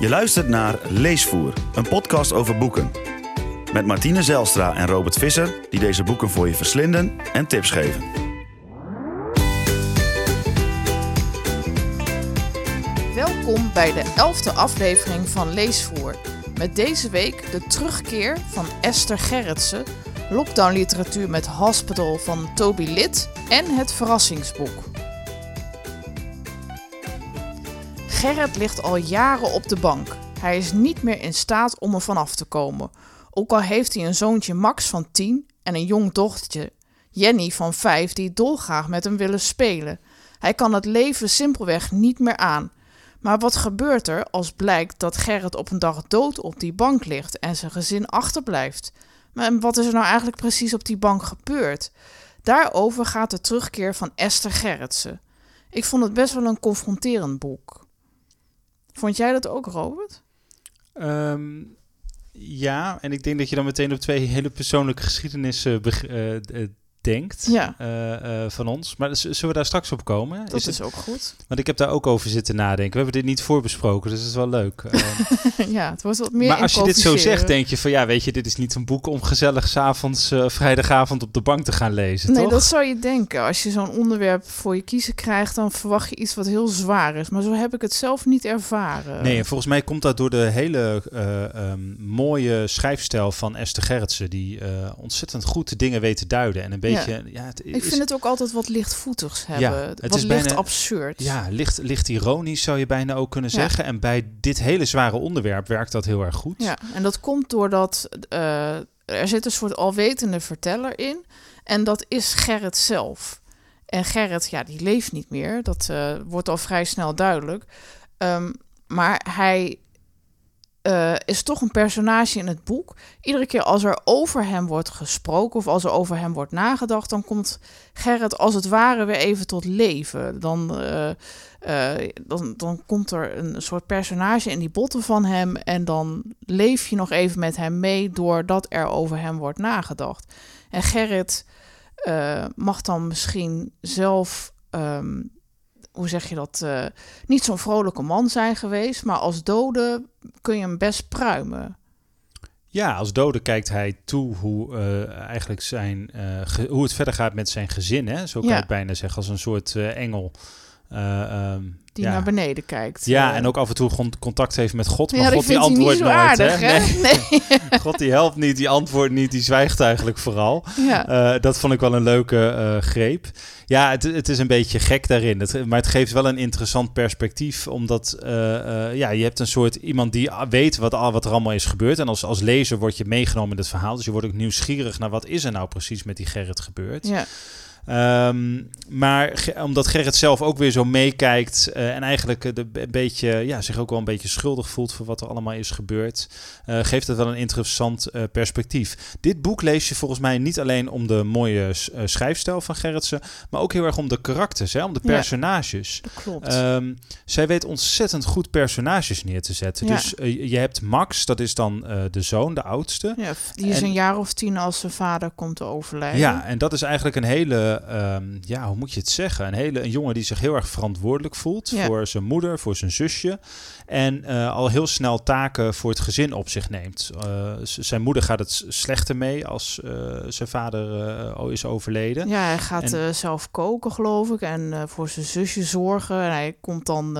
Je luistert naar Leesvoer, een podcast over boeken. Met Martine Zelstra en Robert Visser, die deze boeken voor je verslinden en tips geven. Welkom bij de elfde aflevering van Leesvoer. Met deze week de terugkeer van Esther Gerritsen, lockdown literatuur met Hospital van Toby Lid en het verrassingsboek. Gerrit ligt al jaren op de bank. Hij is niet meer in staat om er vanaf te komen. Ook al heeft hij een zoontje Max van 10 en een jong dochtertje Jenny van 5 die dolgraag met hem willen spelen. Hij kan het leven simpelweg niet meer aan. Maar wat gebeurt er als blijkt dat Gerrit op een dag dood op die bank ligt en zijn gezin achterblijft? Maar wat is er nou eigenlijk precies op die bank gebeurd? Daarover gaat de terugkeer van Esther Gerritsen. Ik vond het best wel een confronterend boek. Vond jij dat ook, Robert? Ehm, ja, en ik denk dat je dan meteen op twee hele persoonlijke geschiedenissen uh, denkt ja. uh, uh, van ons. Maar zullen we daar straks op komen? Dat is, is ook goed. Want ik heb daar ook over zitten nadenken. We hebben dit niet voorbesproken, dus dat is wel leuk. Ehm, ja, het wordt wat meer Maar als je dit zo zegt, denk je van ja, weet je, dit is niet een boek om gezellig s'avonds, uh, vrijdagavond op de bank te gaan lezen, Nee, toch? dat zou je denken. Als je zo'n onderwerp voor je kiezen krijgt, dan verwacht je iets wat heel zwaar is. Maar zo heb ik het zelf niet ervaren. Nee, en volgens mij komt dat door de hele um, mooie schrijfstijl van Esther Gerritsen, die ontzettend goed de dingen weet te duiden en een beetje... Ja. Ja, het ik vind het ook altijd wat lichtvoetigs hebben. Ja, het wat is licht bijna, absurd. Ja, licht, licht ironisch zou je bijna ook kunnen zeggen. En bij dit hele zware onderwerp werkt dat heel erg goed. Ja, en dat komt doordat uh, er zit een soort alwetende verteller in. En dat is Gerrit zelf. En Gerrit, ja, die leeft niet meer. Dat uh, wordt al vrij snel duidelijk. Um, maar hij uh, is toch een personage in het boek. Iedere keer als er over hem wordt gesproken of als er over hem wordt nagedacht, dan komt Gerrit als het ware weer even tot leven. Dan, uh, uh, dan, dan komt er een soort personage in die botten van hem en dan leef je nog even met hem mee doordat er over hem wordt nagedacht. En Gerrit mag dan misschien zelf. Um, hoe zeg je dat, uh, niet zo'n vrolijke man zijn geweest. Maar als dode kun je hem best pruimen. Ja, als dode kijkt hij toe hoe uh, eigenlijk zijn, uh, hoe het verder gaat met zijn gezin. Hè? Zo kan ja. je bijna zeggen, als een soort engel. Um, die ja. naar beneden kijkt. Ja, en ook af en toe contact heeft met God. Maar ja, God die antwoordt nooit. Aardig, hè? Nee. nee. God die helpt niet, die antwoordt niet, die zwijgt eigenlijk vooral. Ja. Uh, dat vond ik wel een leuke uh, greep. Ja, het, het, is een beetje gek daarin. Het, maar het geeft wel een interessant perspectief. Omdat ja, je hebt een soort iemand die weet wat, wat er allemaal is gebeurd. En als, als lezer word je meegenomen in het verhaal. Dus je wordt ook nieuwsgierig naar wat is er nou precies met die Gerrit gebeurd. Ja. Um, maar omdat Gerrit zelf ook weer zo meekijkt uh, en eigenlijk de, een beetje, ja, zich ook wel een beetje schuldig voelt voor wat er allemaal is gebeurd, uh, geeft het wel een interessant uh, perspectief. Dit boek lees je volgens mij niet alleen om de mooie schrijfstijl van Gerritsen, maar ook heel erg om de karakters, hè, om de personages. Ja, klopt. Um, zij weet ontzettend goed personages neer te zetten. Ja. Dus je hebt Max, dat is dan de zoon, de oudste. Ja, die is En- een jaar of tien als zijn vader komt te overlijden. Ja, en dat is eigenlijk een hele, ehm, ja, hoe moet je het zeggen? Een, hele, een jongen die zich heel erg verantwoordelijk voelt Ja. voor zijn moeder, voor zijn zusje. En eh, al heel snel taken voor het gezin op zich neemt. Eh, zijn moeder gaat het slechter mee als eh, zijn vader is overleden. Ja, hij gaat En- zelf koken, geloof ik, en voor zijn zusje zorgen. En hij komt dan,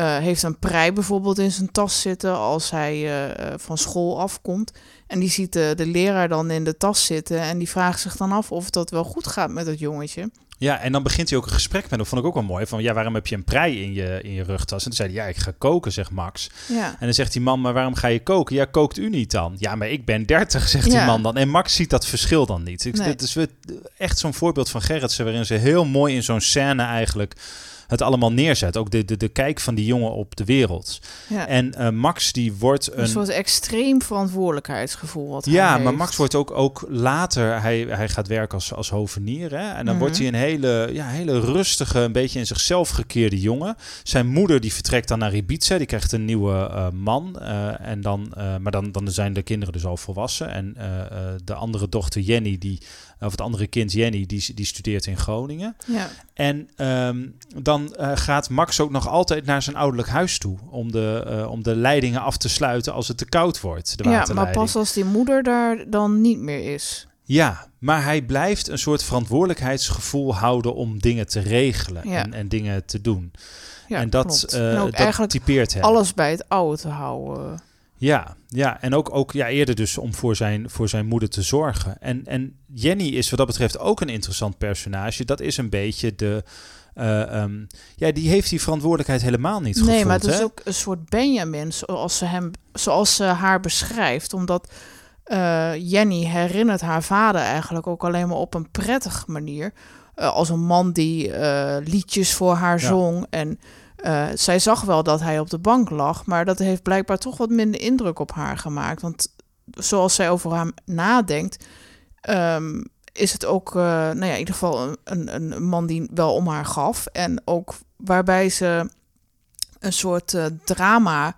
heeft een prei bijvoorbeeld in zijn tas zitten als hij van school afkomt. En die ziet de, de leraar dan in de tas zitten en die vraagt zich dan af of dat wel goed gaat met dat jongetje. Ja, en dan begint hij ook een gesprek met hem. Vond ik ook wel mooi. Van ja, waarom heb je een prei in je, in je rugtas? En toen zei hij, ja, ik ga koken, zegt Max. Ja, En dan zegt die man, maar waarom ga je koken? Ja, kookt u niet dan? Ja, maar ik ben 30, zegt die man dan. En Max ziet dat verschil dan niet. Ik, Nee. Dit is echt zo'n voorbeeld van Gerritsen... waarin ze heel mooi in zo'n scène eigenlijk het allemaal neerzet. Ook de, de, de kijk van die jongen op de wereld. ja. En eh, Max die wordt een een... soort extreem verantwoordelijkheidsgevoel wat hij Ja, maar heeft. Max wordt ook, ook later, hij, hij gaat werken als, als hovenier. Hè? En dan Mhm. wordt hij een hele, ja, hele rustige, een beetje in zichzelf gekeerde jongen. Zijn moeder die vertrekt dan naar Ibiza, die krijgt een nieuwe eh, man. eh, en dan, maar dan, dan zijn de kinderen dus al volwassen. En de andere dochter Jenny, die of het andere kind Jenny, die, die studeert in Groningen. Ja. En ehm, dan eh, gaat Max ook nog altijd naar zijn ouderlijk huis toe om de, eh, om de leidingen af te sluiten als het te koud wordt. De ja, maar pas als die moeder daar dan niet meer is. Ja, maar hij blijft een soort verantwoordelijkheidsgevoel houden om dingen te regelen Ja. en, en dingen te doen. Ja, en dat, eh, en dat eigenlijk typeert hem. alles bij het oude te houden. Ja, ja, en ook, ook ja, eerder dus om voor zijn, voor zijn moeder te zorgen. En, en Jenny is wat dat betreft ook een interessant personage. Dat is een beetje de... eh, ehm, ja, die heeft die verantwoordelijkheid helemaal niet gevoeld. Nee, maar het is ook een soort Benjamin, zoals ze, hem, zoals ze haar beschrijft. Omdat eh, Jenny herinnert haar vader eigenlijk ook alleen maar op een prettige manier. Eh, als een man die liedjes voor haar Ja. zong. En eh, zij zag wel dat hij op de bank lag, maar dat heeft blijkbaar toch wat minder indruk op haar gemaakt. Want zoals zij over hem nadenkt, ehm, is het ook, eh, nou ja, in ieder geval een, een, een man die wel om haar gaf. En ook waarbij ze een soort eh, drama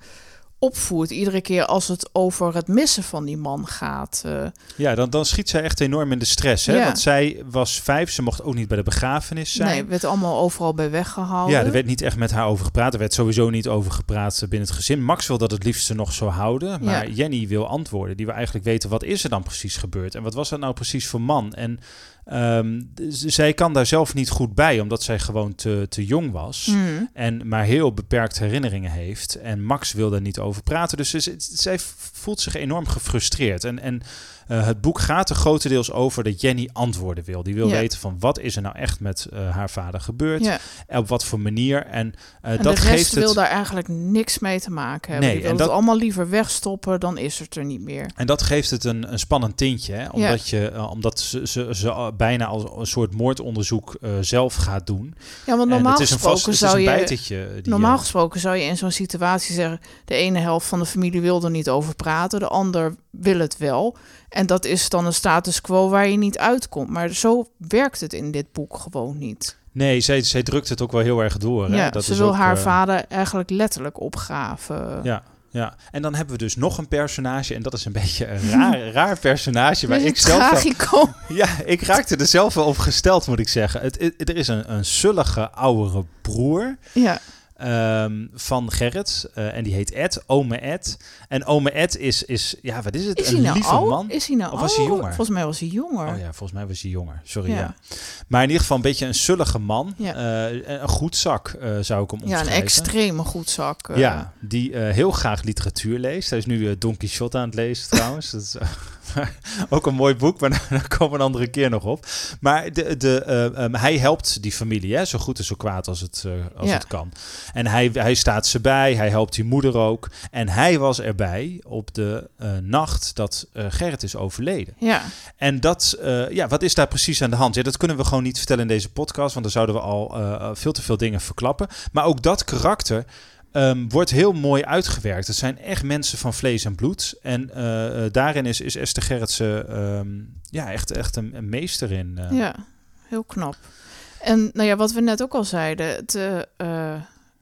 opvoert. Iedere keer als het over het missen van die man gaat. eh, Ja, dan, dan schiet zij echt enorm in de stress. Hè? Ja. Want zij was vijf, ze mocht ook niet bij de begrafenis zijn. nee, werd allemaal overal bij weggehouden. Ja, er werd niet echt met haar over gepraat. Er werd sowieso niet over gepraat binnen het gezin. Max wil dat het liefst nog zo houden. Maar Ja. Jenny wil antwoorden. Die wil eigenlijk weten, wat is er dan precies gebeurd? En wat was dat nou precies voor man? En ehm, zij kan daar zelf niet goed bij, omdat zij gewoon te, te jong was. Mhm. En maar heel beperkt herinneringen heeft. En Max wil daar niet over praten. Dus zij voelt zich enorm gefrustreerd. En, en eh, het boek gaat er grotendeels over dat Jenny antwoorden wil. Die wil Ja. weten van wat is er nou echt met eh, haar vader gebeurd. Ja. En op wat voor manier. En, eh, En dat de rest geeft wil het. daar eigenlijk niks mee te maken hebben. Nee, Die wil en het dat- allemaal liever wegstoppen, dan is het er niet meer. En dat geeft het een, een spannend tintje. Hè? Omdat, je, omdat ze, ze, bijna als een soort moordonderzoek zelf gaat doen. Ja, want normaal het is een, gesproken vast, het is zou een je... Die, Normaal gesproken zou je in zo'n situatie zeggen: de ene helft van de familie wil er niet over praten, de ander wil het wel. En dat is dan een status quo waar je niet uitkomt. Maar zo werkt het in dit boek gewoon niet. nee, zij, zij drukt het ook wel heel erg door. Hè? Ja, dat ze is wil ook, haar eh, vader eigenlijk letterlijk opgraven. Ja, ja, en dan hebben we dus nog een personage. En dat is een beetje een raar, raar personage. Waar ik zelf wel-. Ja, ik raakte er zelf wel op gesteld, moet ik zeggen. Het, het- er is een, een sullige oudere broer Ja, ehm, van Gerrit. eh, en die heet Ed, ome Ed. En ome Ed is, is ja, wat is het? is hij een nou lieve oud? man. Is hij nou Of was hij jonger? Volgens mij was hij jonger. Oh ja, volgens mij was hij jonger. Sorry, ja. Ja. Maar in ieder geval een beetje een sullige man. Ja. Eh, een goed zak, eh, zou ik hem Ja, omschrijven. een extreme goedzak. eh. Ja, die heel graag literatuur leest. Hij is nu Don Quixote aan het lezen trouwens. Dat is ook een mooi boek, maar daar komen we een andere keer nog op. Maar de, de, eh, ehm, hij helpt die familie, hè, zo goed en zo kwaad als het, eh, als Ja. het kan. En hij, hij staat ze bij, hij helpt die moeder ook. En hij was erbij op de eh, nacht dat Gerrit is overleden. Ja, En dat, ja, wat is daar precies aan de hand? Ja, dat kunnen we gewoon niet vertellen in deze podcast, want dan zouden we al veel te veel dingen verklappen. Maar ook dat karakter ehm, wordt heel mooi uitgewerkt. Het zijn echt mensen van vlees en bloed. En eh, eh, daarin is, is Esther Gerritsen ehm, ja, echt, echt een, een meester in. eh. ja, heel knap. En nou ja, wat we net ook al zeiden, het,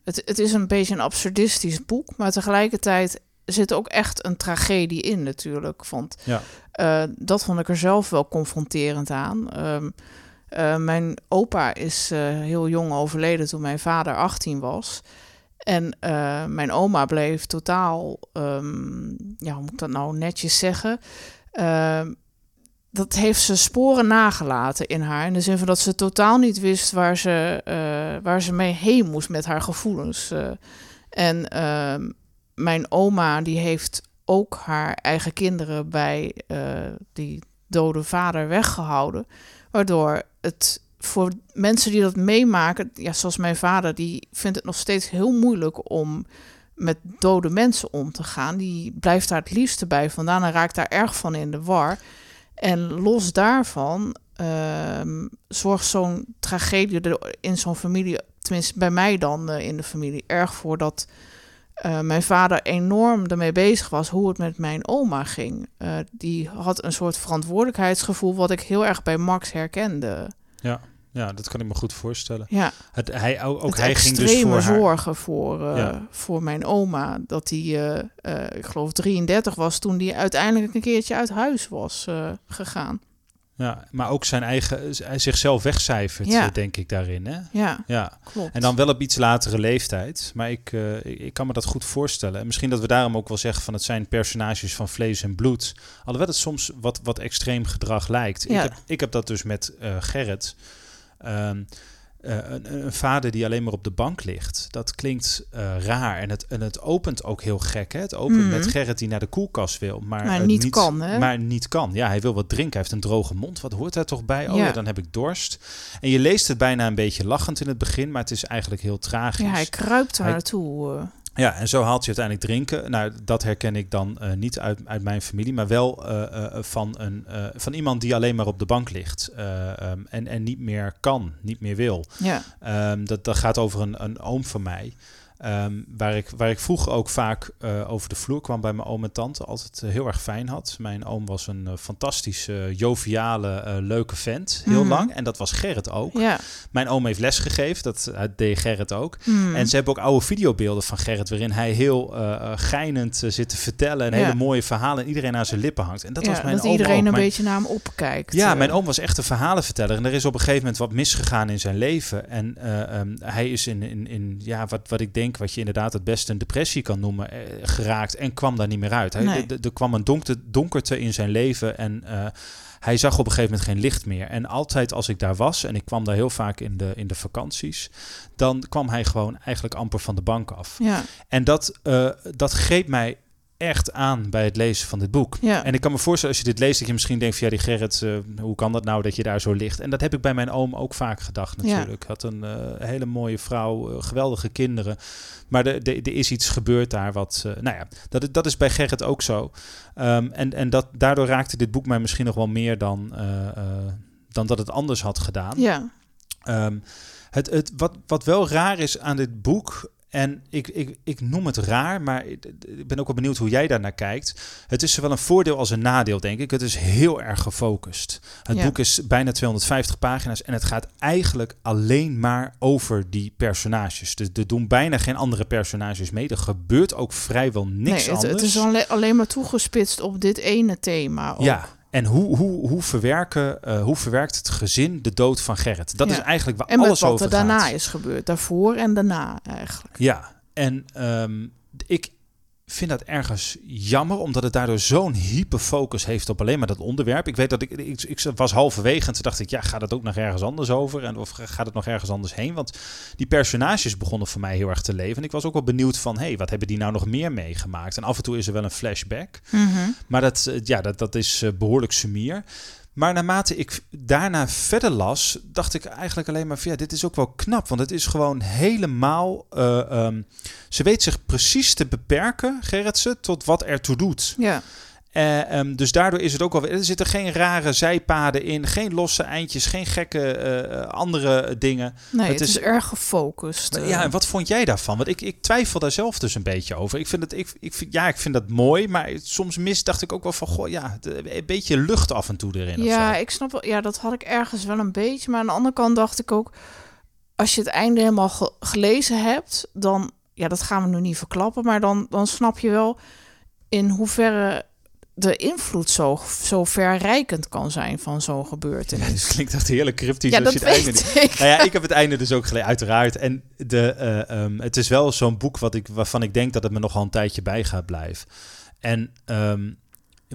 het, het is een beetje een absurdistisch boek, maar tegelijkertijd zit er ook echt een tragedie in natuurlijk. Want Ja. dat vond ik er zelf wel confronterend aan. Ehm, eh, mijn opa is heel jong overleden toen mijn vader 18 was. En eh, mijn oma bleef totaal, ehm, ja, hoe moet ik dat nou netjes zeggen? Ehm, dat heeft ze sporen nagelaten in haar. In de zin van dat ze totaal niet wist waar ze, eh, waar ze mee heen moest met haar gevoelens. eh. en ehm, mijn oma, die heeft ook haar eigen kinderen bij die dode vader weggehouden. Waardoor het voor mensen die dat meemaken, ja, zoals mijn vader, die vindt het nog steeds heel moeilijk om met dode mensen om te gaan. Die blijft daar het liefste bij vandaan en raakt daar erg van in de war. En los daarvan ehm, zorgt zo'n tragedie in zo'n familie, tenminste bij mij dan eh, in de familie, erg voor dat eh, mijn vader enorm ermee bezig was hoe het met mijn oma ging. Eh, die had een soort verantwoordelijkheidsgevoel wat ik heel erg bij Max herkende. Ja, dat kan ik me goed voorstellen. Ja, Het, hij, ook het hij ging dus voor haar... zorgen voor, eh, Ja. voor mijn oma. Dat hij, eh, eh, ik geloof, 33 was toen hij uiteindelijk een keertje uit huis was gegaan. Ja, maar ook zijn eigen, hij zichzelf wegcijfert, Ja. denk ik daarin. Hè? Ja, Ja. klopt. En dan wel op iets latere leeftijd. Maar ik, eh, ik, ik kan me dat goed voorstellen. En misschien dat we daarom ook wel zeggen van het zijn personages van vlees en bloed. Alhoewel het soms wat, wat extreem gedrag lijkt. Ja. Ik, heb, ik heb dat dus met eh, Gerrit. Ehm, eh, een, een vader die alleen maar op de bank ligt. Dat klinkt eh, raar. En het, en het opent ook heel gek. Hè? Het opent Mhm. met Gerrit die naar de koelkast wil. Maar, Maar eh, niet kan, hè? Maar niet kan. Ja, hij wil wat drinken. Hij heeft een droge mond. Wat hoort daar toch bij? Oh Ja. ja, dan heb ik dorst. En je leest het bijna een beetje lachend in het begin. Maar het is eigenlijk heel tragisch. ja, hij kruipt daar naartoe. Ja, en zo haalt hij uiteindelijk drinken. Nou, dat herken ik dan eh, niet uit, uit mijn familie, maar wel eh, eh, van, een, van iemand die alleen maar op de bank ligt eh, ehm, en, en niet meer kan, niet meer wil. ja. Ehm, dat, dat gaat over een, een oom van mij. Ehm, waar, ik, waar ik vroeger ook vaak eh, over de vloer kwam bij mijn oom en tante. Altijd eh, heel erg fijn had. Mijn oom was een eh, fantastische, joviale, leuke vent. Heel Mhm. lang. En dat was Gerrit ook. ja. Mijn oom heeft lesgegeven. Dat eh, deed Gerrit ook. Hmm. En ze hebben ook oude videobeelden van Gerrit, waarin hij heel geinend zit te vertellen en Ja. hele mooie verhalen en iedereen aan zijn lippen hangt. En dat Ja, was mijn dat oom iedereen ook. een Mijn- beetje naar hem opkijkt. ja, mijn oom was echt een verhalenverteller. En er is op een gegeven moment wat misgegaan in zijn leven. En eh, ehm, hij is in, in, in ja, wat, wat ik denk, wat je inderdaad het beste een depressie kan noemen, eh, geraakt. En kwam daar niet meer uit. Hij, Nee. er kwam een donkte, donkerte in zijn leven. En eh, hij zag op een gegeven moment geen licht meer. En altijd als ik daar was, en ik kwam daar heel vaak in de, in de vakanties, dan kwam hij gewoon eigenlijk amper van de bank af. Ja, En dat, eh, dat greep mij echt aan bij het lezen van dit boek. ja. En ik kan me voorstellen als je dit leest dat je misschien denkt van ja die Gerrit, eh, hoe kan dat nou dat je daar zo ligt? En dat heb ik bij mijn oom ook vaak gedacht Ja. natuurlijk. Had een eh, hele mooie vrouw, eh, geweldige kinderen. Maar er, is iets gebeurd daar wat, nou ja, dat, dat is bij Gerrit ook zo. Ehm, en en dat, daardoor raakte dit boek mij misschien nog wel meer dan, dan dat het anders had gedaan. ja. Ehm, het, het, wat, wat wel raar is aan dit boek, en ik, ik, ik noem het raar, maar ik ben ook wel benieuwd hoe jij daarnaar kijkt. Het is zowel een voordeel als een nadeel, denk ik. Het is heel erg gefocust. Het Ja. boek is bijna 250 pagina's en het gaat eigenlijk alleen maar over die personages. Dus er doen bijna geen andere personages mee. Er gebeurt ook vrijwel niks nee, het, anders. het is alle- alleen maar toegespitst op dit ene thema. ook. Ja, en hoe, hoe, hoe, verwerken, eh, hoe verwerkt het gezin de dood van Gerrit? Dat Ja. is eigenlijk waar En met alles wat over er daarna gaat. is gebeurd. Daarvoor en daarna eigenlijk. Ja, en ehm, ik vind dat ergens jammer, omdat het daardoor zo'n hyperfocus heeft op alleen maar dat onderwerp. Ik weet dat ik, ik, ik was halverwege en toen dacht ik, ja, gaat het ook nog ergens anders over? En of gaat het nog ergens anders heen? Want die personages begonnen voor mij heel erg te leven. En ik was ook wel benieuwd van, hé, hey, wat hebben die nou nog meer meegemaakt? En af en toe is er wel een flashback. Maar dat, eh, ja, dat, dat is eh, behoorlijk sumier. Maar naarmate ik daarna verder las, dacht ik eigenlijk alleen maar van ja, dit is ook wel knap. Want het is gewoon helemaal. eh, ehm, ze weet zich precies te beperken, Gerritsen, tot wat ertoe doet. Ja, Eh, ehm, dus daardoor is het ook wel. Er zitten geen rare zijpaden in, geen losse eindjes, geen gekke eh, andere dingen. nee, Het het, is, is- erg gefocust. eh. Ja, en wat vond jij daarvan? Want ik, ik twijfel daar zelf dus een beetje over. Ik vind het, ik, ik vind, ja, ik vind dat mooi, maar soms mis dacht ik ook wel van, goh, ja, een beetje lucht af en toe erin. Ja, ik snap wel. Ja, dat had ik ergens wel een beetje. Maar aan de andere kant dacht ik ook... als je het einde helemaal ge- gelezen hebt... dan... Ja, dat gaan we nu niet verklappen. Maar dan, dan snap je wel in hoeverre de invloed zo, zo verrijkend kan zijn van zo'n Ja, gebeurtenis. dus klinkt echt heerlijk cryptisch Ja, als dat je het einde ik. Nou ja, ik heb het einde dus ook gelezen, uiteraard. En de, eh, ehm, het is wel zo'n boek wat ik, waarvan ik denk dat het me nogal een tijdje bij gaat blijven. En ehm,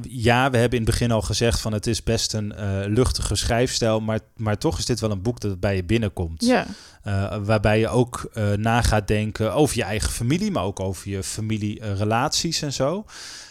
ja, we hebben in het begin al gezegd van het is best een eh, luchtige schrijfstijl, maar, maar toch is dit wel een boek dat bij je binnenkomt. Ja, Eh, waarbij je ook eh, na gaat denken over je eigen familie, maar ook over je familierelaties en zo.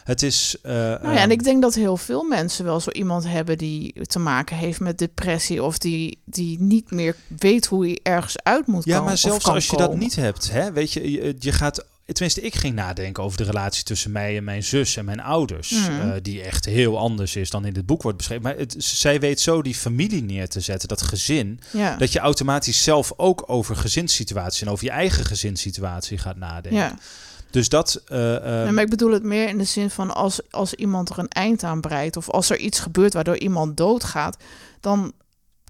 Het is. nou ja, en ehm, ik denk dat heel veel mensen wel zo iemand hebben die te maken heeft met depressie of die, die niet meer weet hoe hij ergens uit moet Ja, komen. maar of zelfs als je dat niet hebt, hè, weet je, je, je gaat. Tenminste, ik ging nadenken over de relatie tussen mij en mijn zus en mijn ouders. Mhm. eh, die echt heel anders is dan in dit boek wordt beschreven. Maar het, zij weet zo die familie neer te zetten, dat gezin. Ja, Dat je automatisch zelf ook over gezinssituatie en over je eigen gezinssituatie gaat nadenken. ja. Dus dat. eh, eh, Nee, maar ik bedoel het meer in de zin van als, als iemand er een eind aan breidt of als er iets gebeurt waardoor iemand doodgaat, dan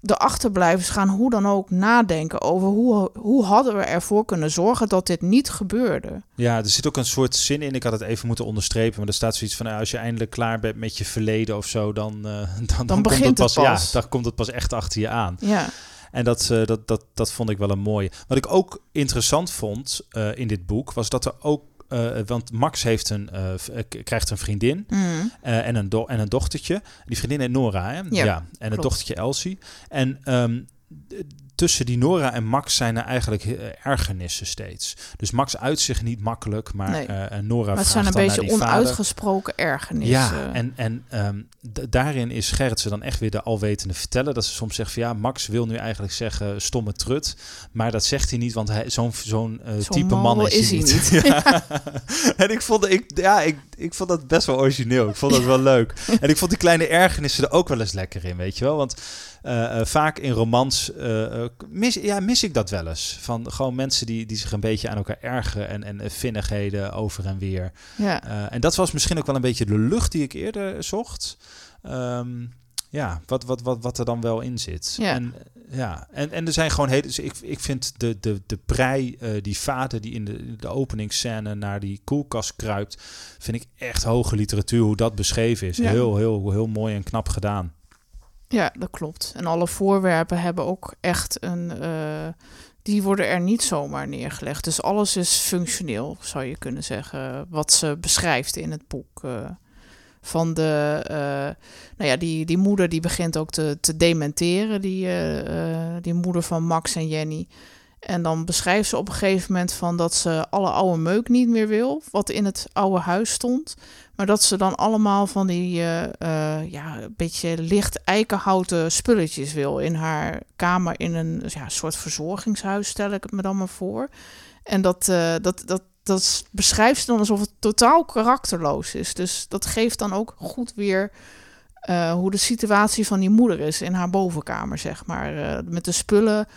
de achterblijvers gaan hoe dan ook nadenken over hoe, hoe hadden we ervoor kunnen zorgen dat dit niet gebeurde. Ja, er zit ook een soort zin in. Ik had het even moeten onderstrepen, maar er staat zoiets van: nou, als je eindelijk klaar bent met je verleden of zo, dan, uh, dan, dan, begint komt het pas, pas. Ja, dan komt het pas echt achter je aan. Ja. En dat, uh, dat, dat, dat vond ik wel een mooie. Wat ik ook interessant vond uh, in dit boek, was dat er ook uh, want Max heeft een, uh, krijgt een vriendin mm. en, een en een dochtertje. Die vriendin heet Nora, hè? Ja, en een klopt. dochtertje Elsie. En um, tussen die Nora en Max zijn er eigenlijk ergernissen steeds. Dus Max uit zich niet makkelijk, maar Nee. uh, Nora Maar het vraagt zijn een dan beetje naar die vader. onuitgesproken ergernissen. Ja, en, en um, daarin is Gerritsen dan echt weer de alwetende verteller. Dat ze soms zegt van ja, Max wil nu eigenlijk zeggen stomme trut. Maar dat zegt hij niet, want hij zo'n zo'n uh, type man is, is hij hij niet. niet. Ja. en ik vond, ik, ja, ik, ik vond dat best wel origineel. Ik vond dat wel leuk. En ik vond die kleine ergernissen er ook wel eens lekker in, weet je wel. Want uh, uh, vaak in romans uh, mis, ja, mis ik dat wel eens. Van gewoon mensen die, die zich een beetje aan elkaar ergeren en, en vinnigheden over en weer. Ja. en dat was misschien ook wel een beetje de lucht die ik eerder zocht. Um, ja, wat, wat, wat, wat er dan wel in zit. Ja. En, ja. en, en er zijn gewoon hele. Dus ik, ik vind de, de, de prei, uh, die vader die in de, de openingsscène naar die koelkast kruipt, vind ik echt hoge literatuur hoe dat beschreven is. Ja. Heel, heel, heel mooi en knap gedaan. Ja, dat klopt. En alle voorwerpen hebben ook echt een. Uh, die worden er niet zomaar neergelegd. Dus alles is functioneel, zou je kunnen zeggen. Wat ze beschrijft in het boek. Uh, van de. Uh, nou ja, die, die moeder die begint ook te, te dementeren. Die, die moeder van Max en Jenny. En dan beschrijft ze op een gegeven moment van dat ze alle oude meuk niet meer wil, wat in het oude huis stond. Maar dat ze dan allemaal van die uh, uh, ja, een beetje licht eikenhouten spulletjes wil in haar kamer in een ja, soort verzorgingshuis, stel ik het me dan maar voor. En dat, uh, dat, dat, dat beschrijft ze dan alsof het totaal karakterloos is. Dus dat geeft dan ook goed weer hoe de situatie van die moeder is in haar bovenkamer, zeg maar. Met de spullen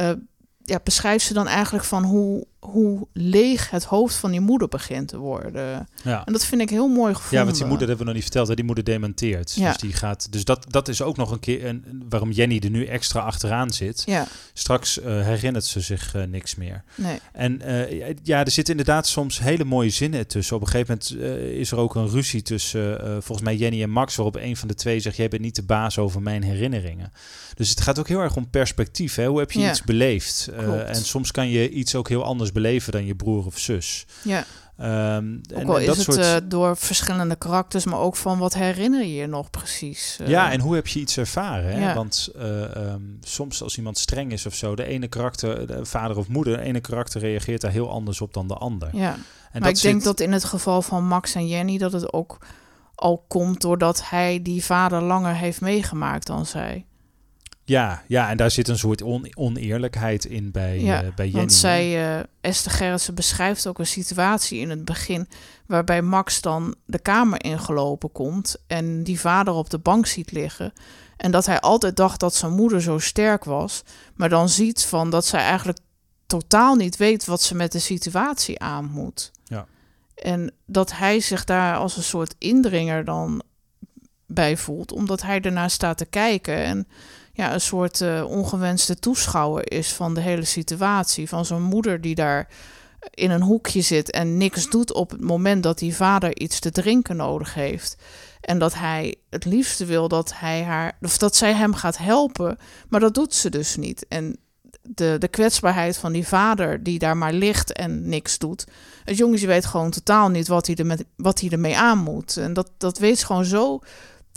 uh, ja, beschrijft ze dan eigenlijk van hoe, hoe leeg het hoofd van die moeder begint te worden. Ja. En dat vind ik heel mooi gevonden. Ja, want die moeder dat hebben we nog niet verteld. Hè? Die moeder dementeert. Ja. Dus die gaat. Dus dat, dat is ook nog een keer een, waarom Jenny er nu extra achteraan zit. Ja. Straks uh, herinnert ze zich uh, niks meer. Nee. En uh, ja, er zitten inderdaad soms hele mooie zinnen tussen. Op een gegeven moment is er ook een ruzie tussen volgens mij Jenny en Max, waarop een van de twee zegt: Jij bent niet de baas over mijn herinneringen. Dus het gaat ook heel erg om perspectief. Hè? Hoe heb je Ja. iets beleefd? En soms kan je iets ook heel anders beleven dan je broer of zus. Ja. Um, Ook en, al en is dat het soort... uh, door verschillende karakters, maar ook van wat herinner je je nog precies. Uh, Ja, en hoe heb je iets ervaren? Hè? Ja. Want uh, um, soms als iemand streng is of zo, de ene karakter, de vader of moeder, de ene karakter reageert daar heel anders op dan de ander. Ja, En maar ik denk dat in het geval van Max en Jenny dat het ook al komt doordat hij die vader langer heeft meegemaakt dan zij. Ja, ja, en daar zit een soort on- oneerlijkheid in bij, Ja, eh, bij Jenny. Want zij, uh, Esther Gerritsen beschrijft ook een situatie in het begin waarbij Max dan de kamer ingelopen komt en die vader op de bank ziet liggen. En dat hij altijd dacht dat zijn moeder zo sterk was, maar dan ziet van dat zij eigenlijk totaal niet weet wat ze met de situatie aan moet. Ja. En dat hij zich daar als een soort indringer dan bij voelt, omdat hij ernaar staat te kijken en ja, een soort uh, ongewenste toeschouwer is van de hele situatie. Van zo'n moeder die daar in een hoekje zit en niks doet op het moment dat die vader iets te drinken nodig heeft. En dat hij het liefste wil dat hij haar, of dat zij hem gaat helpen, maar dat doet ze dus niet. En de, de kwetsbaarheid van die vader die daar maar ligt en niks doet. Het jongetje weet gewoon totaal niet wat hij, er met, wat hij ermee aan moet. En dat, dat weet gewoon zo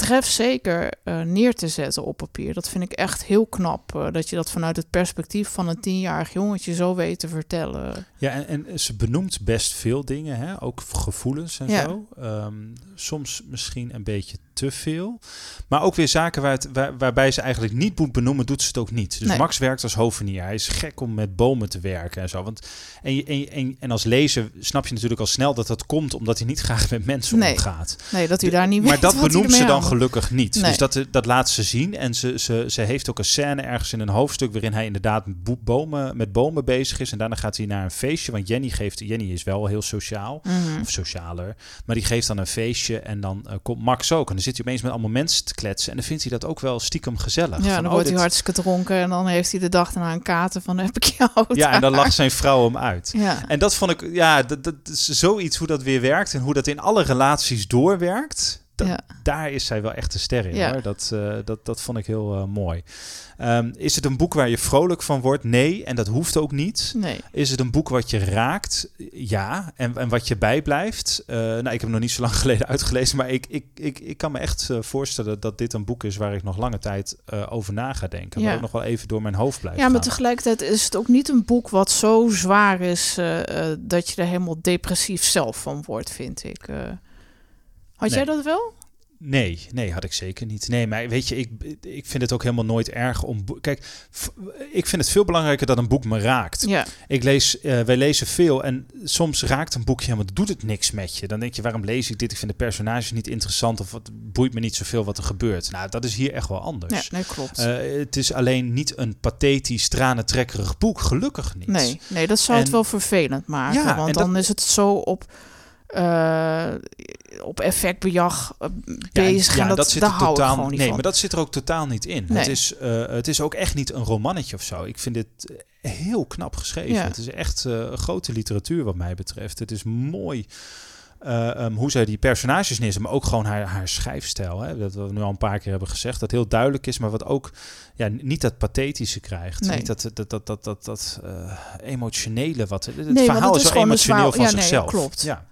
trefzeker uh, neer te zetten op papier. Dat vind ik echt heel knap. Uh, dat je dat vanuit het perspectief van een tienjarig jongetje zo weet te vertellen. Ja, en, en ze benoemt best veel dingen, hè? ook gevoelens en Ja. zo. Um, soms misschien een beetje te veel. Maar ook weer zaken waar het, waar, waarbij ze eigenlijk niet moet benoemen, doet ze het ook niet. Dus Nee. Max werkt als hovenier. Hij is gek om met bomen te werken en zo. Want, en, en, en, en als lezer snap je natuurlijk al snel dat dat komt omdat hij niet graag met mensen Nee. omgaat. Nee, dat u daar niet maar dat hij benoemt ze dan aan gelukkig niet. Nee. Dus dat, dat laat ze zien. En ze, ze, ze heeft ook een scène ergens in een hoofdstuk waarin hij inderdaad met bo- bomen, met bomen bezig is. En daarna gaat hij naar een feestje. Want Jenny geeft, Jenny is wel heel sociaal. Mhm. Of socialer. Maar die geeft dan een feestje en dan eh, komt Max ook. En dan zit hij opeens met allemaal mensen te kletsen. En dan vindt hij dat ook wel stiekem gezellig. Ja, Van, dan oh, wordt hij hartstikke dronken en dan heeft hij de dag daarna een kater van heb ik jou. Ja, en dan lacht zijn vrouw hem uit. Ja, En dat vond ik, ja, dat, dat is zoiets hoe dat weer werkt en hoe dat in alle relaties doorwerkt. Ja. Daar is zij wel echt de ster in. Ja. Hoor. Dat, eh, dat, dat vond ik heel eh, mooi. Ehm, is het een boek waar je vrolijk van wordt? Nee, en dat hoeft ook niet. nee. Is het een boek wat je raakt? Ja. En, en wat je bijblijft? Eh, nou, ik heb hem nog niet zo lang geleden uitgelezen, maar ik, ik, ik, ik kan me echt voorstellen dat dit een boek is waar ik nog lange tijd over na ga denken. Ja. Waar ook nog wel even door mijn hoofd blijft Ja, maar gaan. tegelijkertijd is het ook niet een boek wat zo zwaar is dat je er helemaal depressief zelf van wordt, vind ik. Had Nee. jij dat wel? Nee, nee, had ik zeker niet. Nee, maar weet je, ik, ik vind het ook helemaal nooit erg om... Kijk, ik vind het veel belangrijker dat een boek me raakt. Ja, Ik lees, eh, wij lezen veel en soms raakt een boekje helemaal, doet het niks met je. Dan denk je, waarom lees ik dit? Ik vind de personages niet interessant of het boeit me niet zoveel wat er gebeurt. Nou, dat is hier echt wel anders. ja nee, klopt. Eh, het is alleen niet een pathetisch, tranentrekkerig boek, gelukkig niet. nee, nee, dat zou het wel vervelend maken. Ja, want dat- dan is het zo op, eh, op effectbejag eh, bezig. Ja, en dat, dat, zit er totaal niet Nee, van. maar dat zit er ook totaal niet in. Nee. Het, is, eh, het is ook echt niet een romannetje of zo. Ik vind dit heel knap geschreven. Ja. Het is echt grote literatuur wat mij betreft. Het is mooi eh, ehm, hoe zij die personages neerzet, maar ook gewoon haar, haar schrijfstijl. Hè? Dat we nu al een paar keer hebben gezegd. Dat heel duidelijk is, maar wat ook ja, niet dat pathetische krijgt. Nee. Niet dat, dat, dat, dat, dat, dat eh, emotionele. Wat, het verhaal het is is een emotioneel van ja, nee, zichzelf. klopt. Ja.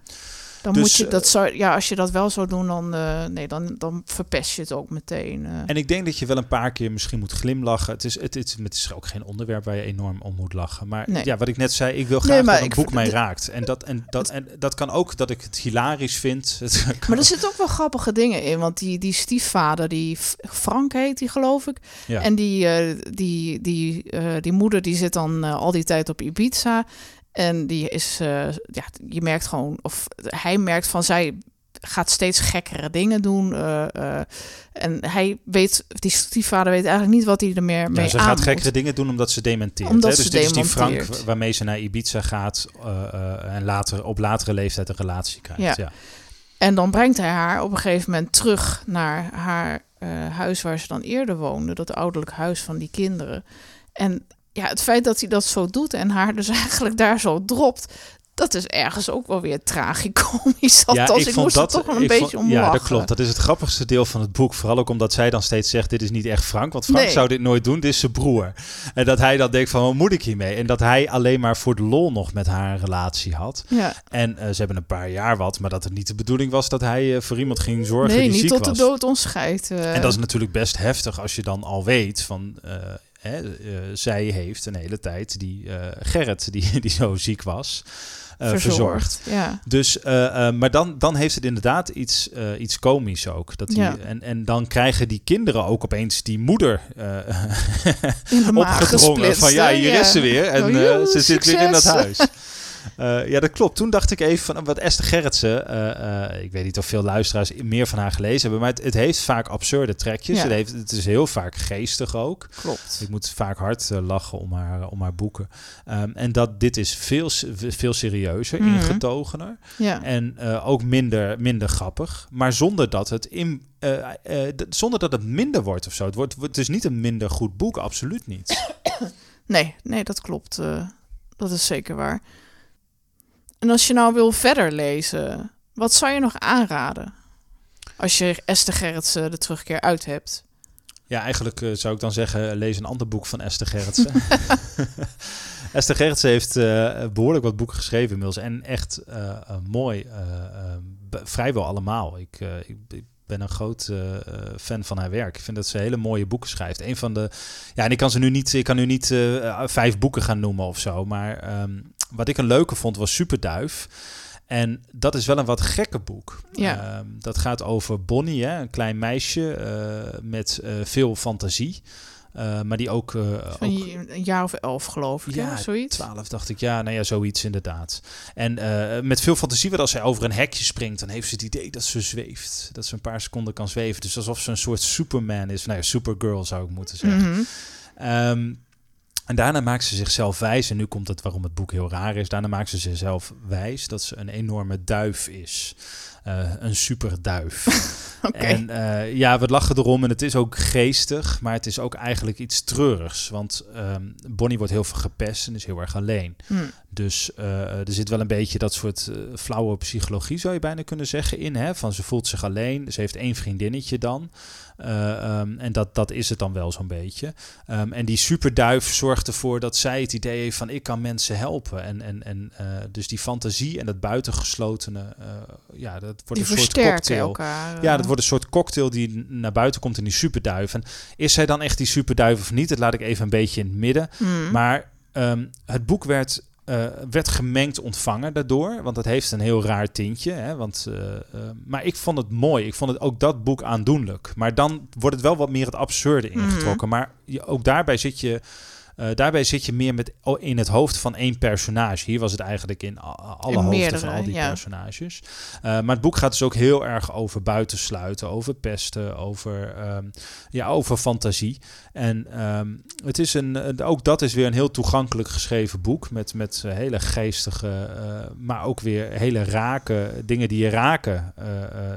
Dan Dus, moet je dat eh, zou, ja, als je dat wel zou doen, dan, eh, nee, dan, dan verpest je het ook meteen. eh. En ik denk dat je wel een paar keer misschien moet glimlachen. Het is, het, het, het is ook geen onderwerp waar je enorm om moet lachen. Maar Nee. ja, wat ik net zei, ik wil graag Nee, dat een ik boek mij de- raakt. En dat, en, dat, en dat kan ook dat ik het hilarisch vind. Maar er zitten ook wel grappige dingen in. Want die, die stiefvader, die Frank heet die geloof ik. ja. En die, die, die, die moeder die zit dan al die tijd op Ibiza. En die is, eh, ja, je merkt gewoon, of hij merkt van zij gaat steeds gekkere dingen doen. eh, eh, en hij weet, die stiefvader weet eigenlijk niet wat hij er meer mee Ja, ze aan gaat moet. gekkere dingen doen omdat ze dementeert. Omdat hè? ze Dus dit is die Frank waarmee ze naar Ibiza gaat en later, op latere leeftijd een relatie krijgt. Ja. Ja. En dan brengt hij haar op een gegeven moment terug naar haar huis waar ze dan eerder woonde. Dat ouderlijk huis van die kinderen. En ja, het feit dat hij dat zo doet en haar dus eigenlijk daar zo dropt... dat is ergens ook wel weer tragicomisch. Althans, ik, moest er toch een ik beetje vond- om Ja, lachen. dat klopt. Dat is het grappigste deel van het boek. Vooral ook omdat zij dan steeds zegt, dit is niet echt Frank. Want Frank Nee. zou dit nooit doen, dit is zijn broer. En dat hij dan denkt van, wat moet ik hiermee? En dat hij alleen maar voor de lol nog met haar een relatie had. Ja. En eh, ze hebben een paar jaar wat, maar dat het niet de bedoeling was dat hij eh, voor iemand ging zorgen Nee, die niet ziek tot was. de dood ons scheidt. eh. En dat is natuurlijk best heftig als je dan al weet van... eh, hè, zij heeft een hele tijd die eh, Gerrit, die, die zo ziek was, eh, verzorgd. Ja. Dus, maar dan, dan heeft het inderdaad iets, iets komisch ook. Dat die, Ja. en, en dan krijgen die kinderen ook opeens die moeder opgedrongen. Van ja, hier is ze weer. En Oh, joe, ze zit weer in dat huis. Eh, ja, dat klopt. Toen dacht ik even van wat Esther Gerritsen. eh, eh, ik weet niet of veel luisteraars meer van haar gelezen hebben. Maar het, het heeft vaak absurde trekjes. Ja. Het, heeft, het is heel vaak geestig ook. Klopt. Ik moet vaak hard lachen om haar, om haar boeken. Ehm, en dat dit is veel, veel serieuzer, Mhm. ingetogener. Ja. En ook minder, minder grappig. Maar zonder dat het in. zonder dat het minder wordt of zo. Het, wordt, het is niet een minder goed boek, absoluut niet. Nee, nee, dat klopt. dat is zeker waar. En als je nou wil verder lezen, wat zou je nog aanraden? Als je Esther Gerritsen de terugkeer uit hebt. Ja, eigenlijk eh, zou ik dan zeggen: lees een ander boek van Esther Gerritsen. Esther Gerritsen heeft eh, behoorlijk wat boeken geschreven inmiddels. En echt eh, mooi. vrijwel allemaal. Ik, ik, ik ben een groot fan van haar werk. Ik vind dat ze hele mooie boeken schrijft. Een van de. Ja, en ik kan ze nu niet. Ik kan nu niet vijf boeken gaan noemen of zo. Maar ehm, wat ik een leuke vond was Superduif. En dat is wel een wat gekke boek. Ja. Ehm, dat gaat over Bonnie, hè, een klein meisje eh, met eh, veel fantasie. Eh, maar die ook, Van ook een jaar of elf, geloof ik. Ja, zoiets. 12 dacht ik, ja, nou ja, zoiets inderdaad. En met veel fantasie, want als zij over een hekje springt, dan heeft ze het idee dat ze zweeft. Dat ze een paar seconden kan zweven. Dus alsof ze een soort Superman is. Nou ja, Supergirl zou ik moeten zeggen. Mhm. Ehm, En daarna maakt ze zichzelf wijs, en nu komt het waarom het boek heel raar is. Daarna maakt ze zichzelf wijs dat ze een enorme duif is. Uh, een superduif. Oké. En uh, ja, we lachen erom en het is ook geestig, maar het is ook eigenlijk iets treurigs. Want um, Bonnie wordt heel veel gepest en is heel erg alleen. Hmm. Dus uh, er zit wel een beetje dat soort flauwe psychologie, zou je bijna kunnen zeggen, in. Hè? Van ze voelt zich alleen, ze heeft één vriendinnetje dan. Uh, um, en dat, dat is het dan wel zo'n beetje. Um, en die superduif zorgt ervoor dat zij het idee heeft van ik kan mensen helpen. En, en, en uh, dus die fantasie en dat buitengeslotene, uh, ja, dat wordt die een soort cocktail. Elkaar, ja, dat wordt een soort cocktail die naar buiten komt in die superduif. En is zij dan echt die superduif of niet? Dat laat ik even een beetje in het midden. Mm. Maar um, het boek werd uh, werd gemengd ontvangen daardoor. Want het heeft een heel raar tintje. Hè? Want, uh, uh, maar ik vond het mooi. Ik vond het ook dat boek aandoenlijk. Maar dan wordt het wel wat meer het absurde ingetrokken. Mm. Maar je, ook daarbij zit je. Uh, daarbij zit je meer met in het hoofd van één personage. Hier was het eigenlijk in alle in hoofden van al die ja. personages. Uh, maar het boek gaat dus ook heel erg over buitensluiten, over pesten, over, um, ja, over fantasie. En um, het is een, ook dat is weer een heel toegankelijk geschreven boek. Met, met hele geestige, uh, maar ook weer hele rake dingen die je raken,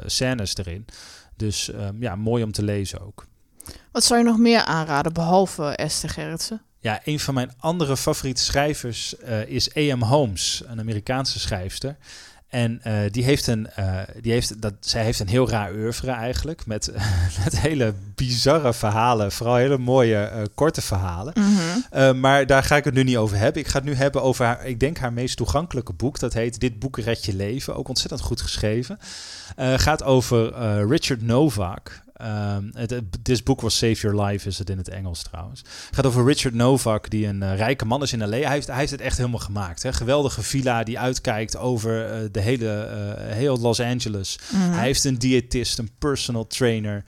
scènes erin. Dus um, ja, mooi om te lezen ook. Wat zou je nog meer aanraden, behalve Esther Gerritsen? Ja, een van mijn andere favoriete schrijvers uh, is A.M. Holmes, een Amerikaanse schrijfster. En uh, die heeft een, uh, die heeft, dat, zij heeft een heel raar oeuvre eigenlijk. Met, met hele bizarre verhalen. Vooral hele mooie, uh, korte verhalen. Mm -hmm. maar daar ga ik het nu niet over hebben. Ik ga het nu hebben over haar, ik denk haar meest toegankelijke boek. Dat heet Dit boek red je leven. Ook ontzettend goed geschreven. gaat over Richard Novak. Um, This book was Save Your Life is het in het Engels trouwens. Het gaat over Richard Novak, die een uh, rijke man is in L.A. Hij heeft, hij heeft het echt helemaal gemaakt. Hè? Geweldige villa die uitkijkt over uh, de hele uh, heel Los Angeles. Mhm. Mm -hmm. Hij heeft een diëtist, een personal trainer.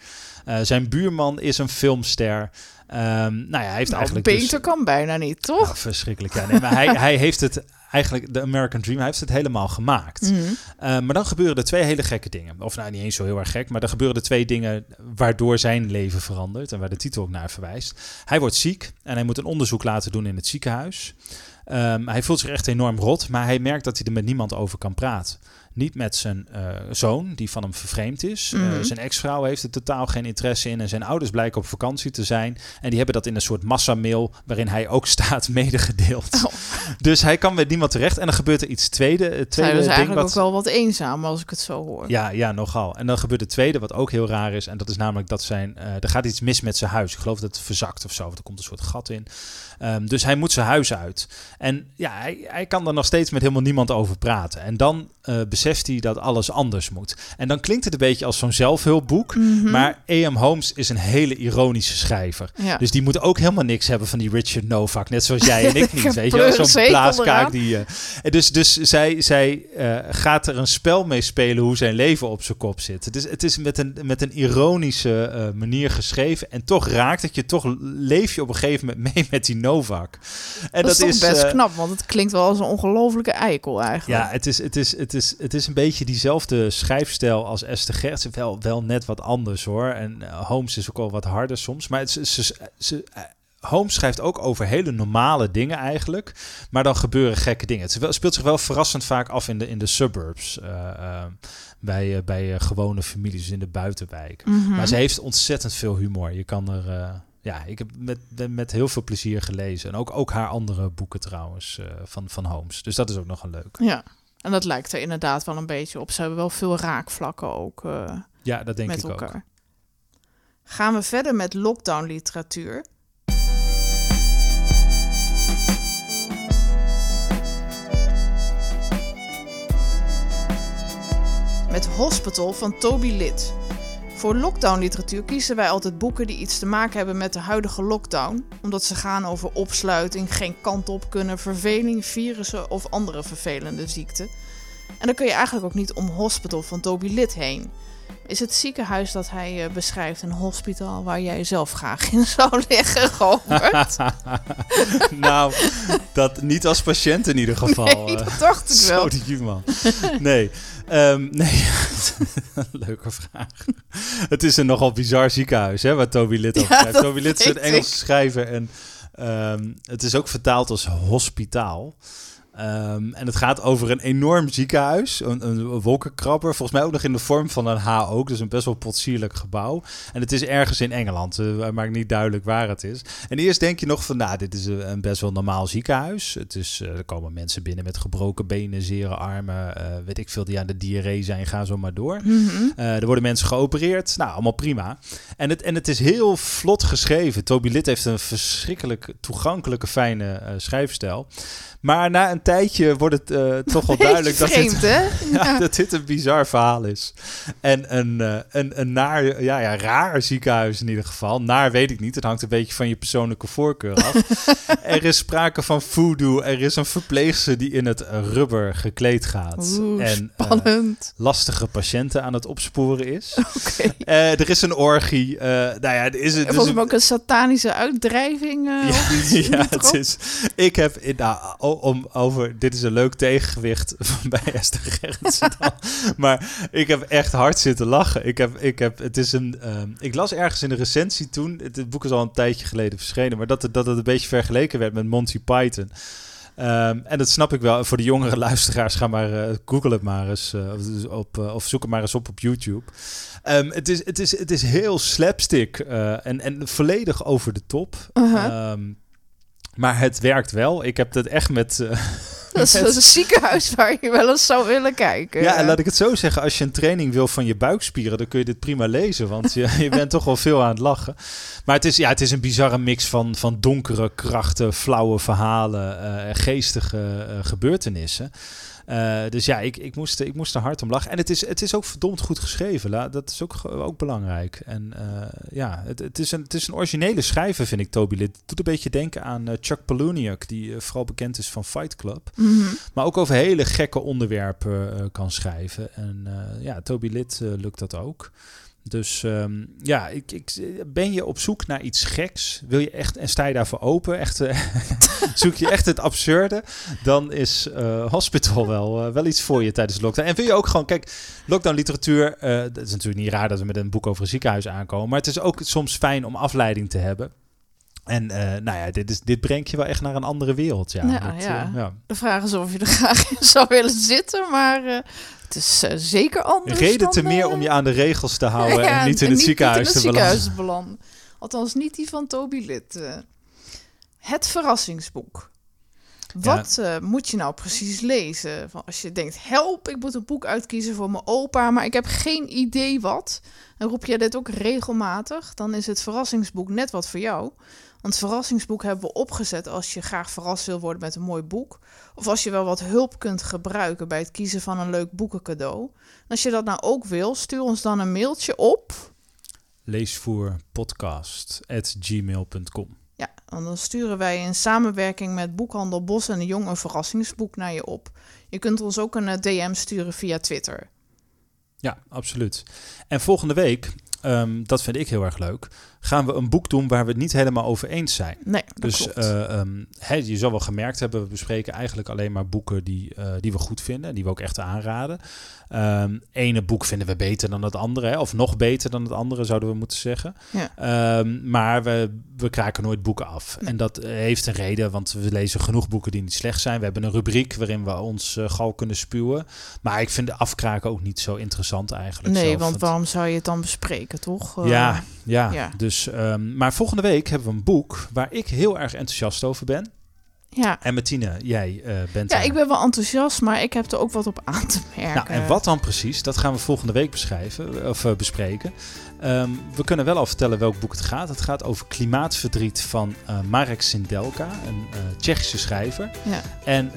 Zijn buurman is een filmster. Um, nou ja, hij heeft nou, eigenlijk. Beter dus, kan bijna niet, toch? Nou, verschrikkelijk. Ja, nee, maar hij, hij heeft het eigenlijk de American Dream, hij heeft het helemaal gemaakt. Mhm. Mm -hmm. uh, maar dan gebeuren er twee hele gekke dingen. Of nou, niet eens zo heel erg gek, maar er gebeuren er twee dingen waardoor zijn leven verandert en waar de titel ook naar verwijst. Hij wordt ziek en hij moet een onderzoek laten doen in het ziekenhuis. Um, hij voelt zich echt enorm rot, maar hij merkt dat hij er met niemand over kan praten. Niet met zijn uh, zoon, die van hem vervreemd is. Mm -hmm. uh, zijn ex-vrouw heeft er totaal geen interesse in. En zijn ouders blijken op vakantie te zijn. En die hebben dat in een soort massamail, waarin hij ook staat, medegedeeld. Oh. Dus hij kan met niemand terecht. En dan gebeurt er iets tweede. Het tweede Zij was ding eigenlijk wat... ook wel wat eenzaam, als ik het zo hoor. Ja, ja, nogal. En dan gebeurt het tweede, wat ook heel raar is. En dat is namelijk dat zijn... Uh, er gaat iets mis met zijn huis. Ik geloof dat het verzakt of zo. Er komt een soort gat in. Um, dus hij moet zijn huis uit. En ja, hij, hij kan er nog steeds met helemaal niemand over praten. En dan uh, beseft hij dat alles anders moet. En dan klinkt het een beetje als zo'n zelfhulpboek. Mm -hmm. Maar A.M. Holmes is een hele ironische schrijver. Ja. Dus die moet ook helemaal niks hebben van die Richard Novak. Net zoals jij en ik niet. weet je? Zo'n blaaskaak die... Uh, dus dus zij, zij uh, gaat er een spel mee spelen hoe zijn leven op zijn kop zit. Het is, het is met, een, met een ironische uh, manier geschreven. En toch raakt het je. Toch leef je op een gegeven moment mee met die Novak. En dat, is toch is best knap, want het klinkt wel als een ongelofelijke eikel eigenlijk. Ja, het is, het, is, het, is, het is een beetje diezelfde schrijfstijl als Esther Gertsen. Wel, wel net wat anders hoor. En uh, Holmes is ook al wat harder soms. Maar het, ze, ze, ze, Holmes schrijft ook over hele normale dingen eigenlijk. Maar dan gebeuren gekke dingen. Het speelt zich wel verrassend vaak af in de, in de suburbs. Uh, uh, bij, bij gewone families in de buitenwijk. Mm -hmm. Maar ze heeft ontzettend veel humor. Je kan er ja, ik heb met, met heel veel plezier gelezen. En ook, ook haar andere boeken trouwens van, van Holmes. Dus dat is ook nog een leuk. Ja, en dat lijkt er inderdaad wel een beetje op. Ze hebben wel veel raakvlakken ook uh, ja, dat denk met ik elkaar. ook. Gaan we verder met lockdown literatuur. Met Hospital van Toby Lid. Voor lockdown literatuur kiezen wij altijd boeken die iets te maken hebben met de huidige lockdown, omdat ze gaan over opsluiting, geen kant op kunnen, verveling, virussen of andere vervelende ziekten. En dan kun je eigenlijk ook niet om Hospital van Toby Lid heen. Is het ziekenhuis dat hij uh, beschrijft een hospitaal waar jij zelf graag in zou liggen, Robert? nou, dat niet als patiënt in ieder geval. Nee, dat dacht ik wel. Zo die man. Nee, um, nee. leuke vraag. Het is een nogal bizar ziekenhuis, hè, waar Toby Lid over ja, schrijft. Toby Lid is een Engelse schrijver en Ehm, het is ook vertaald als hospitaal. Ehm, en het gaat over een enorm ziekenhuis, een, een, wolkenkrabber, volgens mij ook nog in de vorm van een H ook, dus een best wel potsierlijk gebouw. En het is ergens in Engeland, uh, maakt niet duidelijk waar het is. En eerst denk je nog van, nou, dit is een, best wel normaal ziekenhuis. Het is, uh, er komen mensen binnen met gebroken benen, zere armen, uh, weet ik veel, die aan de diarree zijn, ga zo maar door. Mm -hmm. er worden mensen geopereerd, nou, allemaal prima. En het, en het is heel vlot geschreven. Toby Lid heeft een verschrikkelijk toegankelijke, fijne schrijfstijl. Maar na een tijdje wordt het uh, toch wel duidelijk dat, vreemd, dit, ja, dat dit een bizar verhaal is. En een, uh, een, een naar, ja, ja, raar ziekenhuis in ieder geval. Naar weet ik niet. Het hangt een beetje van je persoonlijke voorkeur af. er is sprake van voodoo. Er is een verpleegster die in het rubber gekleed gaat. Oeh, en spannend. Uh, lastige patiënten aan het opsporen is. Okay. er is een orgie. nou ja, er is, het Volgens mij ook een satanische uitdrijving. ja, ja het is. Ik heb... Nou, om over, dit is een leuk tegengewicht bij Esther Gerritsen. maar ik heb echt hard zitten lachen. Ik heb, ik heb, het is een, uh, ik las ergens in de recensie toen, het, het, boek is al een tijdje geleden verschenen, maar dat het, dat het een beetje vergeleken werd met Monty Python. Um, en dat snap ik wel. Voor de jongere luisteraars, ga maar uh, google het maar eens uh, op, uh, of zoek het maar eens op op YouTube. Um, het, is, het, is, het is heel slapstick en, en volledig over de top. Uh-huh. Um, maar het werkt wel. Ik heb het echt met. Uh, dat, is, dat is een ziekenhuis waar je wel eens zou willen kijken. Ja, en laat ik het zo zeggen. Als je een training wil van je buikspieren, dan kun je dit prima lezen. Want je, je bent toch wel veel aan het lachen. Maar het is, ja, het is een bizarre mix van, van donkere krachten, flauwe verhalen, uh, geestige uh, gebeurtenissen. Uh, dus ja, ik, ik, moest, ik moest er hard om lachen. En het is, het is ook verdomd goed geschreven. La. Dat is ook, ook belangrijk. En uh, ja, het, het, is een, het is een originele schrijver, vind ik, Toby Lid. Het doet een beetje denken aan uh, Chuck Palahniuk, die vooral bekend is van Fight Club. Mm -hmm. Maar ook over hele gekke onderwerpen kan schrijven. En ja, Toby Lid lukt dat ook. Dus um, ja, ik, ik, ben je op zoek naar iets geks? Wil je echt en sta je daarvoor open? Echt, uh, zoek je echt het absurde? Dan is uh, Hospital wel, uh, wel iets voor je tijdens de lockdown. En wil je ook gewoon, kijk, lockdown literatuur. Het is natuurlijk niet raar dat we met een boek over een ziekenhuis aankomen. Maar het is ook soms fijn om afleiding te hebben. En nou ja, dit, is, dit brengt je wel echt naar een andere wereld. Ja, ja, dat, ja. ja. De vraag is of je er graag in zou willen zitten, maar het is zeker anders. Reden dan, te meer om je aan de regels te houden ja, en niet in het niet, ziekenhuis niet in te het ziekenhuis belanden. Althans, niet die van Toby Lid. Het verrassingsboek. Wat ja. moet je nou precies lezen? Van als je denkt, help, ik moet een boek uitkiezen voor mijn opa, maar ik heb geen idee wat. En roep je dit ook regelmatig, dan is het verrassingsboek net wat voor jou. Want verrassingsboek hebben we opgezet als je graag verrast wil worden met een mooi boek. Of als je wel wat hulp kunt gebruiken bij het kiezen van een leuk boekencadeau. En als je dat nou ook wil, stuur ons dan een mailtje op. Leesvoerpodcast.gmail.com Ja, en dan sturen wij in samenwerking met Boekhandel Bos en de Jong een verrassingsboek naar je op. Je kunt ons ook een DM sturen via Twitter. Ja, absoluut. En volgende week, um, dat vind ik heel erg leuk, gaan we een boek doen waar we het niet helemaal over eens zijn. Nee, dat dus uh, um, he, je zal wel gemerkt hebben, we bespreken eigenlijk alleen maar boeken die, uh, die we goed vinden, die we ook echt aanraden. Um, ene boek vinden we beter dan het andere, hè, of nog beter dan het andere, zouden we moeten zeggen. Ja. Um, maar we, we kraken nooit boeken af. Nee. En dat uh, heeft een reden, want we lezen genoeg boeken die niet slecht zijn. We hebben een rubriek waarin we ons uh, gal kunnen spuwen. Maar ik vind de afkraken ook niet zo interessant eigenlijk. Nee, zelf. want waarom zou je het dan bespreken, toch? Eh, ja, ja. ja. Dus, um, maar volgende week hebben we een boek waar ik heel erg enthousiast over ben. ja. En Martine, jij uh, bent Ja, daar. ik ben wel enthousiast, maar ik heb er ook wat op aan te merken. Nou, en wat dan precies? Dat gaan we volgende week beschrijven of uh, bespreken. Um, we kunnen wel al vertellen welk boek het gaat. Het gaat over Klimaatverdriet van uh, Marek Sindelka, een Tsjechische schrijver. Ja. En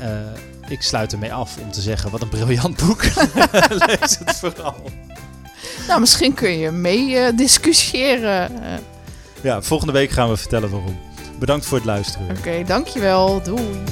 ik sluit ermee af om te zeggen: wat een briljant boek. Lees het vooral. Nou, misschien kun je mee uh, discussiëren. Ja, volgende week gaan we vertellen waarom. Bedankt voor het luisteren. Oké, okay, dankjewel. Doei.